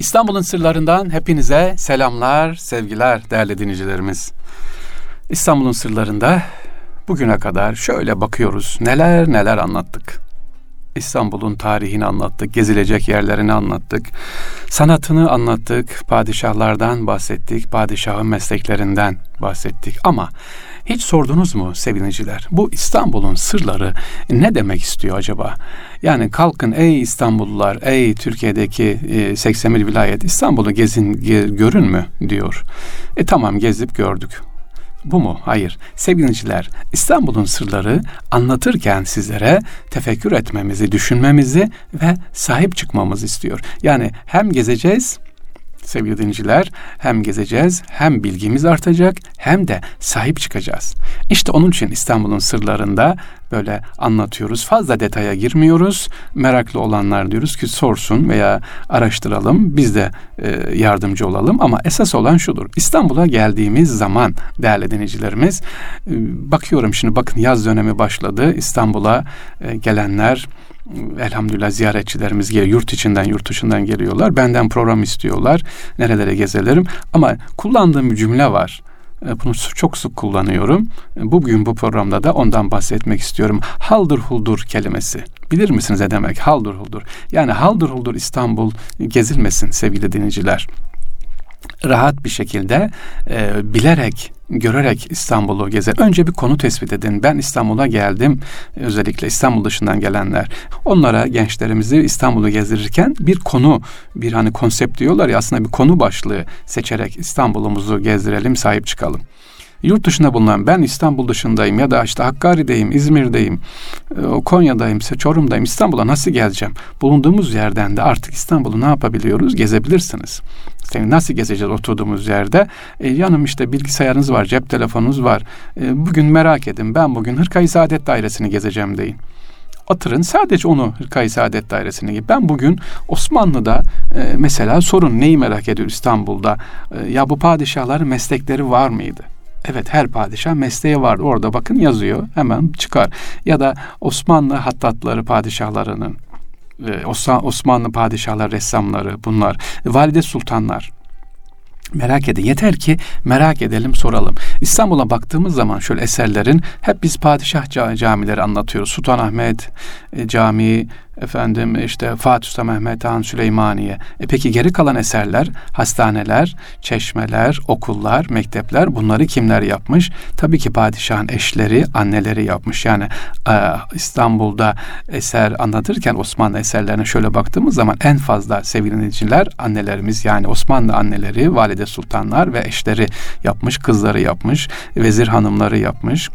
İstanbul'un sırlarından hepinize selamlar, sevgiler değerli dinleyicilerimiz. İstanbul'un sırlarında bugüne kadar şöyle bakıyoruz. Neler neler anlattık. İstanbul'un tarihini anlattık, gezilecek yerlerini anlattık, sanatını anlattık, padişahlardan bahsettik, padişahın mesleklerinden bahsettik. Ama hiç sordunuz mu seviniciler? Bu İstanbul'un sırları ne demek istiyor acaba? Yani kalkın ey İstanbullular, ey Türkiye'deki e, 81 vilayet İstanbul'u gezin, ge, görün mü diyor. E tamam gezip gördük. Bu mu? Hayır. Sevgiliciler, İstanbul'un sırları anlatırken sizlere tefekkür etmemizi, düşünmemizi ve sahip çıkmamızı istiyor. Yani hem gezeceğiz sevgili dinciler hem gezeceğiz hem bilgimiz artacak hem de sahip çıkacağız. İşte onun için İstanbul'un sırlarında böyle anlatıyoruz. Fazla detaya girmiyoruz. Meraklı olanlar diyoruz ki sorsun veya araştıralım. Biz de e, yardımcı olalım. Ama esas olan şudur. İstanbul'a geldiğimiz zaman değerli dinleyicilerimiz e, bakıyorum şimdi bakın yaz dönemi başladı. İstanbul'a e, gelenler elhamdülillah ziyaretçilerimiz geliyor. Yurt içinden, yurt dışından geliyorlar. Benden program istiyorlar. Nerelere gezelerim. Ama kullandığım bir cümle var. E, bunu çok sık kullanıyorum. E, bugün bu programda da ondan bahsetmek istiyorum. Haldır huldur kelimesi. Bilir misiniz ne demek haldır huldur? Yani haldır huldur İstanbul gezilmesin sevgili dinleyiciler rahat bir şekilde e, bilerek görerek İstanbul'u gezer. Önce bir konu tespit edin. Ben İstanbul'a geldim. Özellikle İstanbul dışından gelenler. Onlara gençlerimizi İstanbul'u gezdirirken bir konu, bir hani konsept diyorlar ya aslında bir konu başlığı seçerek İstanbul'umuzu gezdirelim, sahip çıkalım. Yurt dışında bulunan ben İstanbul dışındayım ya da işte Hakkari'deyim, İzmir'deyim, e, Konya'dayım, Çorum'dayım, İstanbul'a nasıl geleceğim? Bulunduğumuz yerden de artık İstanbul'u ne yapabiliyoruz? Gezebilirsiniz. İşte nasıl gezeceğiz oturduğumuz yerde? E, yanım işte bilgisayarınız var, cep telefonunuz var. E, bugün merak edin ben bugün Hırkayı Saadet Dairesi'ni gezeceğim deyin atırın sadece onu Hırkayı Saadet Dairesi'ne gibi. Ben bugün Osmanlı'da e, mesela sorun neyi merak ediyor İstanbul'da? E, ya bu padişahların meslekleri var mıydı? Evet her padişah mesleği vardı. Orada bakın yazıyor. Hemen çıkar. Ya da Osmanlı hattatları padişahlarının e, Osmanlı padişahlar ressamları bunlar. Valide sultanlar Merak edin. Yeter ki merak edelim, soralım. İstanbul'a baktığımız zaman şöyle eserlerin hep biz padişah camileri anlatıyoruz. Sultanahmet e, Camii, efendim işte Fatih Sultan Mehmet Han Süleymaniye. E peki geri kalan eserler, hastaneler, çeşmeler, okullar, mektepler bunları kimler yapmış? Tabii ki padişahın eşleri, anneleri yapmış. Yani e, İstanbul'da eser anlatırken Osmanlı eserlerine şöyle baktığımız zaman en fazla sevgili dinleyiciler annelerimiz yani Osmanlı anneleri, valide sultanlar ve eşleri yapmış, kızları yapmış, vezir hanımları yapmış,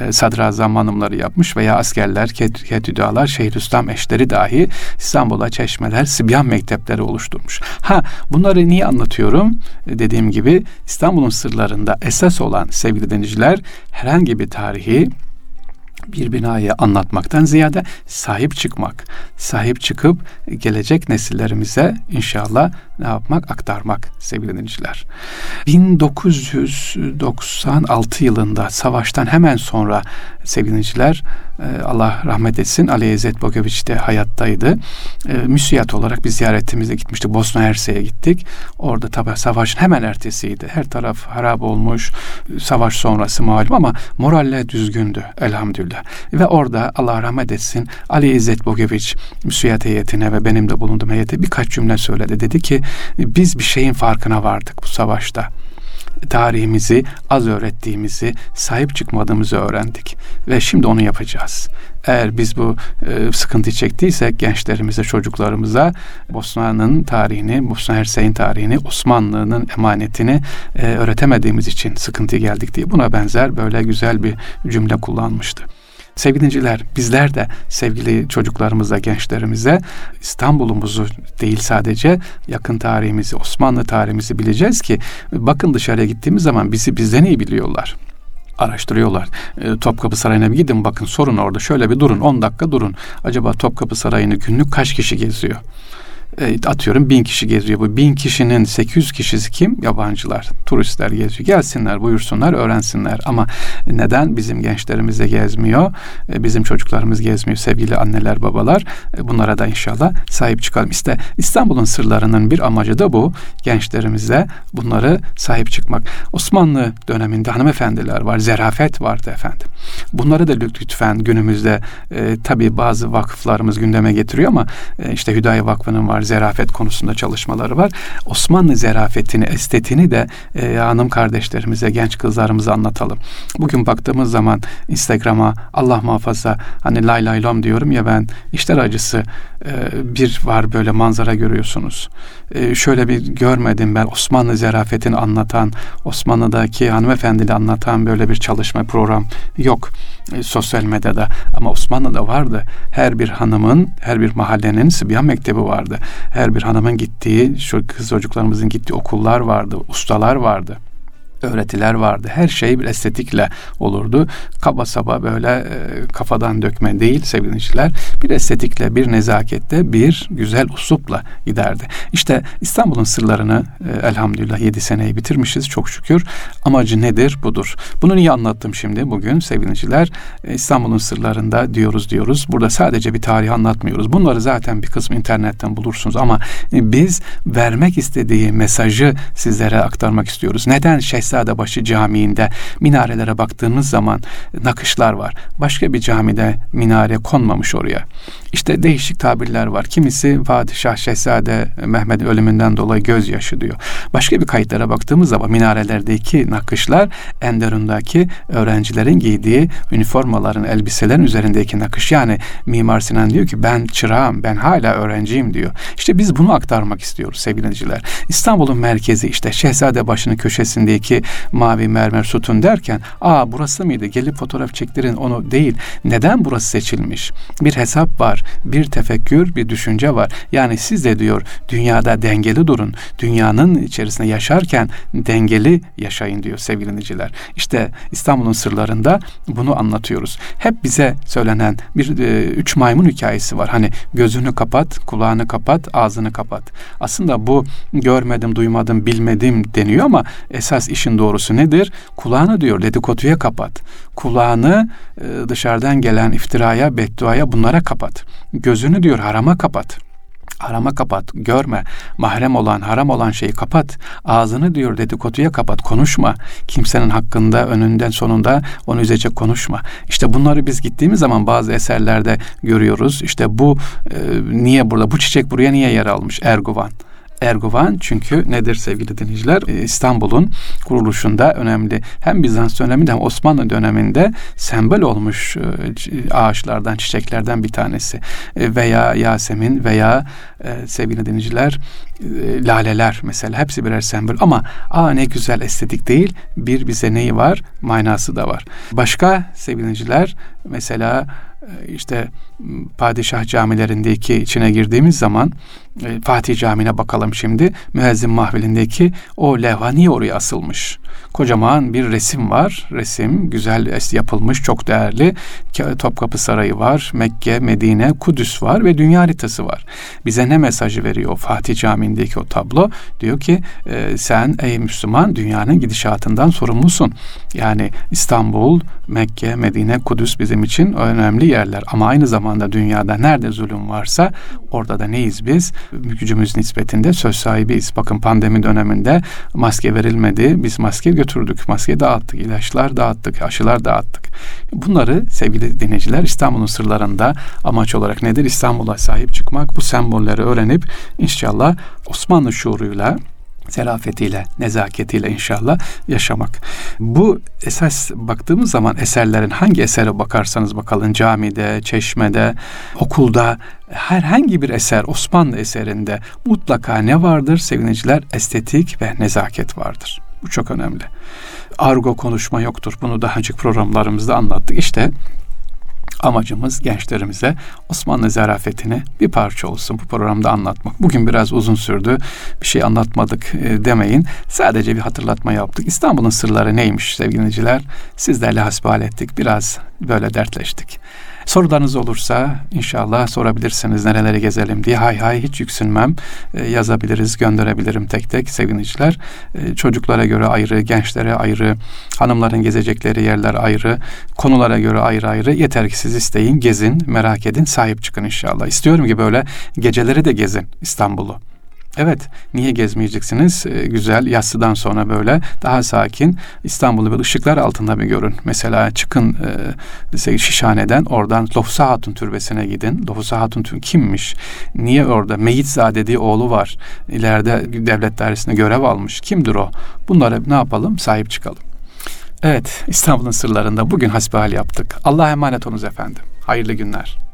e, sadrazam hanımları yapmış veya askerler, ketüdalar, Şeyhülislam eşleri mektepleri dahi İstanbul'a çeşmeler, Sibyan mektepleri oluşturmuş. Ha bunları niye anlatıyorum? E, dediğim gibi İstanbul'un sırlarında esas olan sevgili denizciler herhangi bir tarihi bir binayı anlatmaktan ziyade sahip çıkmak, sahip çıkıp gelecek nesillerimize inşallah ne yapmak? Aktarmak sevgili dinleyiciler. 1996 yılında savaştan hemen sonra sevgili dinleyiciler Allah rahmet etsin Ali İzzet Bogoviç de hayattaydı. E, müsiyat olarak bir ziyaretimize gitmiştik. Bosna Hersek'e gittik. Orada tabi savaşın hemen ertesiydi. Her taraf harap olmuş. Savaş sonrası malum ama moralle düzgündü elhamdülillah. Ve orada Allah rahmet etsin Ali İzzet Bogoviç müsiyat heyetine ve benim de bulunduğum heyete birkaç cümle söyledi. Dedi ki biz bir şeyin farkına vardık bu savaşta tarihimizi az öğrettiğimizi, sahip çıkmadığımızı öğrendik ve şimdi onu yapacağız. Eğer biz bu e, sıkıntı çektiysek gençlerimize, çocuklarımıza Bosna'nın tarihini, Bosna Hersey'in tarihini, Osmanlı'nın emanetini e, öğretemediğimiz için sıkıntı geldik diye buna benzer böyle güzel bir cümle kullanmıştı. Sevgili bizler de sevgili çocuklarımıza, gençlerimize İstanbul'umuzu değil sadece yakın tarihimizi, Osmanlı tarihimizi bileceğiz ki bakın dışarıya gittiğimiz zaman bizi bizden iyi biliyorlar araştırıyorlar. E, Topkapı Sarayı'na bir gidin bakın sorun orada şöyle bir durun 10 dakika durun. Acaba Topkapı Sarayı'nı günlük kaç kişi geziyor? E, atıyorum bin kişi geziyor. Bu bin kişinin 800 kişisi kim? Yabancılar, turistler geziyor. Gelsinler, buyursunlar, öğrensinler. Ama neden bizim gençlerimiz de gezmiyor? E, bizim çocuklarımız gezmiyor sevgili anneler, babalar. E, bunlara da inşallah sahip çıkalım. İşte İstanbul'un sırlarının bir amacı da bu. Gençlerimize bunları sahip çıkmak. Osmanlı döneminde hanımefendiler var, zerafet vardı efendim. Bunları da lütfen günümüzde e, tabii bazı vakıflarımız gündeme getiriyor ama e, işte Hüdayi Vakfı'nın var, zerafet konusunda çalışmaları var. Osmanlı zerafetini, estetini de e, hanım kardeşlerimize, genç kızlarımıza anlatalım. Bugün baktığımız zaman Instagram'a Allah muhafaza hani lay lay lom diyorum ya ben işler acısı bir var böyle manzara görüyorsunuz. E, şöyle bir görmedim ben Osmanlı zerafetini anlatan, Osmanlı'daki hanımefendili anlatan böyle bir çalışma program yok e, sosyal medyada ama Osmanlı'da vardı. Her bir hanımın, her bir mahallenin Sıbyan Mektebi vardı. Her bir hanımın gittiği, şu kız çocuklarımızın gittiği okullar vardı, ustalar vardı öğretiler vardı. Her şey bir estetikle olurdu. Kaba saba böyle e, kafadan dökme değil sevgiliciler. Bir estetikle, bir nezakette, bir güzel uslupla giderdi. İşte İstanbul'un sırlarını e, elhamdülillah 7 seneyi bitirmişiz çok şükür. Amacı nedir? Budur. Bunu niye anlattım şimdi bugün sevgiliciler? E, İstanbul'un sırlarında diyoruz diyoruz. Burada sadece bir tarih anlatmıyoruz. Bunları zaten bir kısmı internetten bulursunuz ama e, biz vermek istediği mesajı sizlere aktarmak istiyoruz. Neden Şehzade Şehzadebaşı Camii'nde minarelere baktığımız zaman nakışlar var. Başka bir camide minare konmamış oraya. İşte değişik tabirler var. Kimisi Padişah Şehzade Mehmet'in ölümünden dolayı gözyaşı diyor. Başka bir kayıtlara baktığımız zaman minarelerdeki nakışlar Enderun'daki öğrencilerin giydiği üniformaların, elbiselerin üzerindeki nakış. Yani Mimar Sinan diyor ki ben çırağım, ben hala öğrenciyim diyor. İşte biz bunu aktarmak istiyoruz sevgili dinleyiciler. İstanbul'un merkezi işte Şehzade başının köşesindeki mavi mermer sütun derken aa burası mıydı? Gelip fotoğraf çektirin onu değil. Neden burası seçilmiş? Bir hesap var, bir tefekkür, bir düşünce var. Yani siz de diyor dünyada dengeli durun. Dünyanın içerisinde yaşarken dengeli yaşayın diyor sevgili dinleyiciler. İşte İstanbul'un sırlarında bunu anlatıyoruz. Hep bize söylenen bir e, üç maymun hikayesi var. Hani gözünü kapat, kulağını kapat, ağzını kapat. Aslında bu görmedim, duymadım, bilmedim deniyor ama esas işin doğrusu nedir? Kulağını diyor dedikoduya kapat. Kulağını e, dışarıdan gelen iftiraya, bedduaya bunlara kapat. Gözünü diyor harama kapat. Harama kapat, görme. Mahrem olan, haram olan şeyi kapat. Ağzını diyor dedikoduya kapat, konuşma. Kimsenin hakkında, önünden, sonunda onu üzecek konuşma. İşte bunları biz gittiğimiz zaman bazı eserlerde görüyoruz. İşte bu e, niye burada, bu çiçek buraya niye yer almış? Erguvan. Erguvan çünkü nedir sevgili dinleyiciler? Ee, İstanbul'un kuruluşunda önemli hem Bizans döneminde hem Osmanlı döneminde sembol olmuş e, ağaçlardan, çiçeklerden bir tanesi. E, veya Yasemin veya e, sevgili dinleyiciler laleler mesela hepsi birer sembol ama aa ne güzel estetik değil bir bize neyi var manası da var. Başka sevgili dinleyiciler mesela işte padişah camilerindeki içine girdiğimiz zaman e, Fatih Camii'ne bakalım şimdi. Müezzin mahvilindeki o levha niye oraya asılmış? Kocaman bir resim var. Resim güzel yapılmış, çok değerli. Topkapı Sarayı var, Mekke, Medine, Kudüs var ve dünya haritası var. Bize ne mesajı veriyor Fatih Camii'ndeki o tablo? Diyor ki e, sen ey Müslüman dünyanın gidişatından sorumlusun. Yani İstanbul, Mekke, Medine, Kudüs bizim için önemli yerler. Ama aynı zamanda dünyada nerede zulüm varsa orada da neyiz biz? Gücümüz nispetinde söz sahibiyiz. Bakın pandemi döneminde maske verilmedi. Biz maske götürdük. Maske dağıttık. ilaçlar dağıttık. Aşılar dağıttık. Bunları sevgili dinleyiciler İstanbul'un sırlarında amaç olarak nedir? İstanbul'a sahip çıkmak. Bu sembolleri öğrenip inşallah Osmanlı şuuruyla zerafetiyle, nezaketiyle inşallah yaşamak. Bu esas baktığımız zaman eserlerin hangi esere bakarsanız bakalım camide, çeşmede, okulda herhangi bir eser Osmanlı eserinde mutlaka ne vardır sevgiliciler? Estetik ve nezaket vardır. Bu çok önemli. Argo konuşma yoktur. Bunu daha önceki programlarımızda anlattık. İşte amacımız gençlerimize Osmanlı zarafetini bir parça olsun bu programda anlatmak. Bugün biraz uzun sürdü. Bir şey anlatmadık e, demeyin. Sadece bir hatırlatma yaptık. İstanbul'un sırları neymiş sevgili dinleyiciler? Sizlerle hasbihal ettik. Biraz böyle dertleştik. Sorularınız olursa inşallah sorabilirsiniz nereleri gezelim diye. Hay hay hiç yüksünmem. E, yazabiliriz, gönderebilirim tek tek sevgiliciler. E, çocuklara göre ayrı, gençlere ayrı, hanımların gezecekleri yerler ayrı, konulara göre ayrı ayrı. Yeter ki siz isteyin, gezin, merak edin, sahip çıkın inşallah. İstiyorum ki böyle geceleri de gezin İstanbul'u. Evet, niye gezmeyeceksiniz? Ee, güzel, yassıdan sonra böyle daha sakin İstanbul'u bir ışıklar altında bir görün. Mesela çıkın e, Şişhane'den oradan Lohusa Hatun Türbesi'ne gidin. Lohusa Hatun Türbesi kimmiş? Niye orada? Meyitzade dediği oğlu var. İleride devlet dairesinde görev almış. Kimdir o? Bunlara ne yapalım? Sahip çıkalım. Evet, İstanbul'un sırlarında bugün hasbihal yaptık. Allah'a emanet olunuz efendim. Hayırlı günler.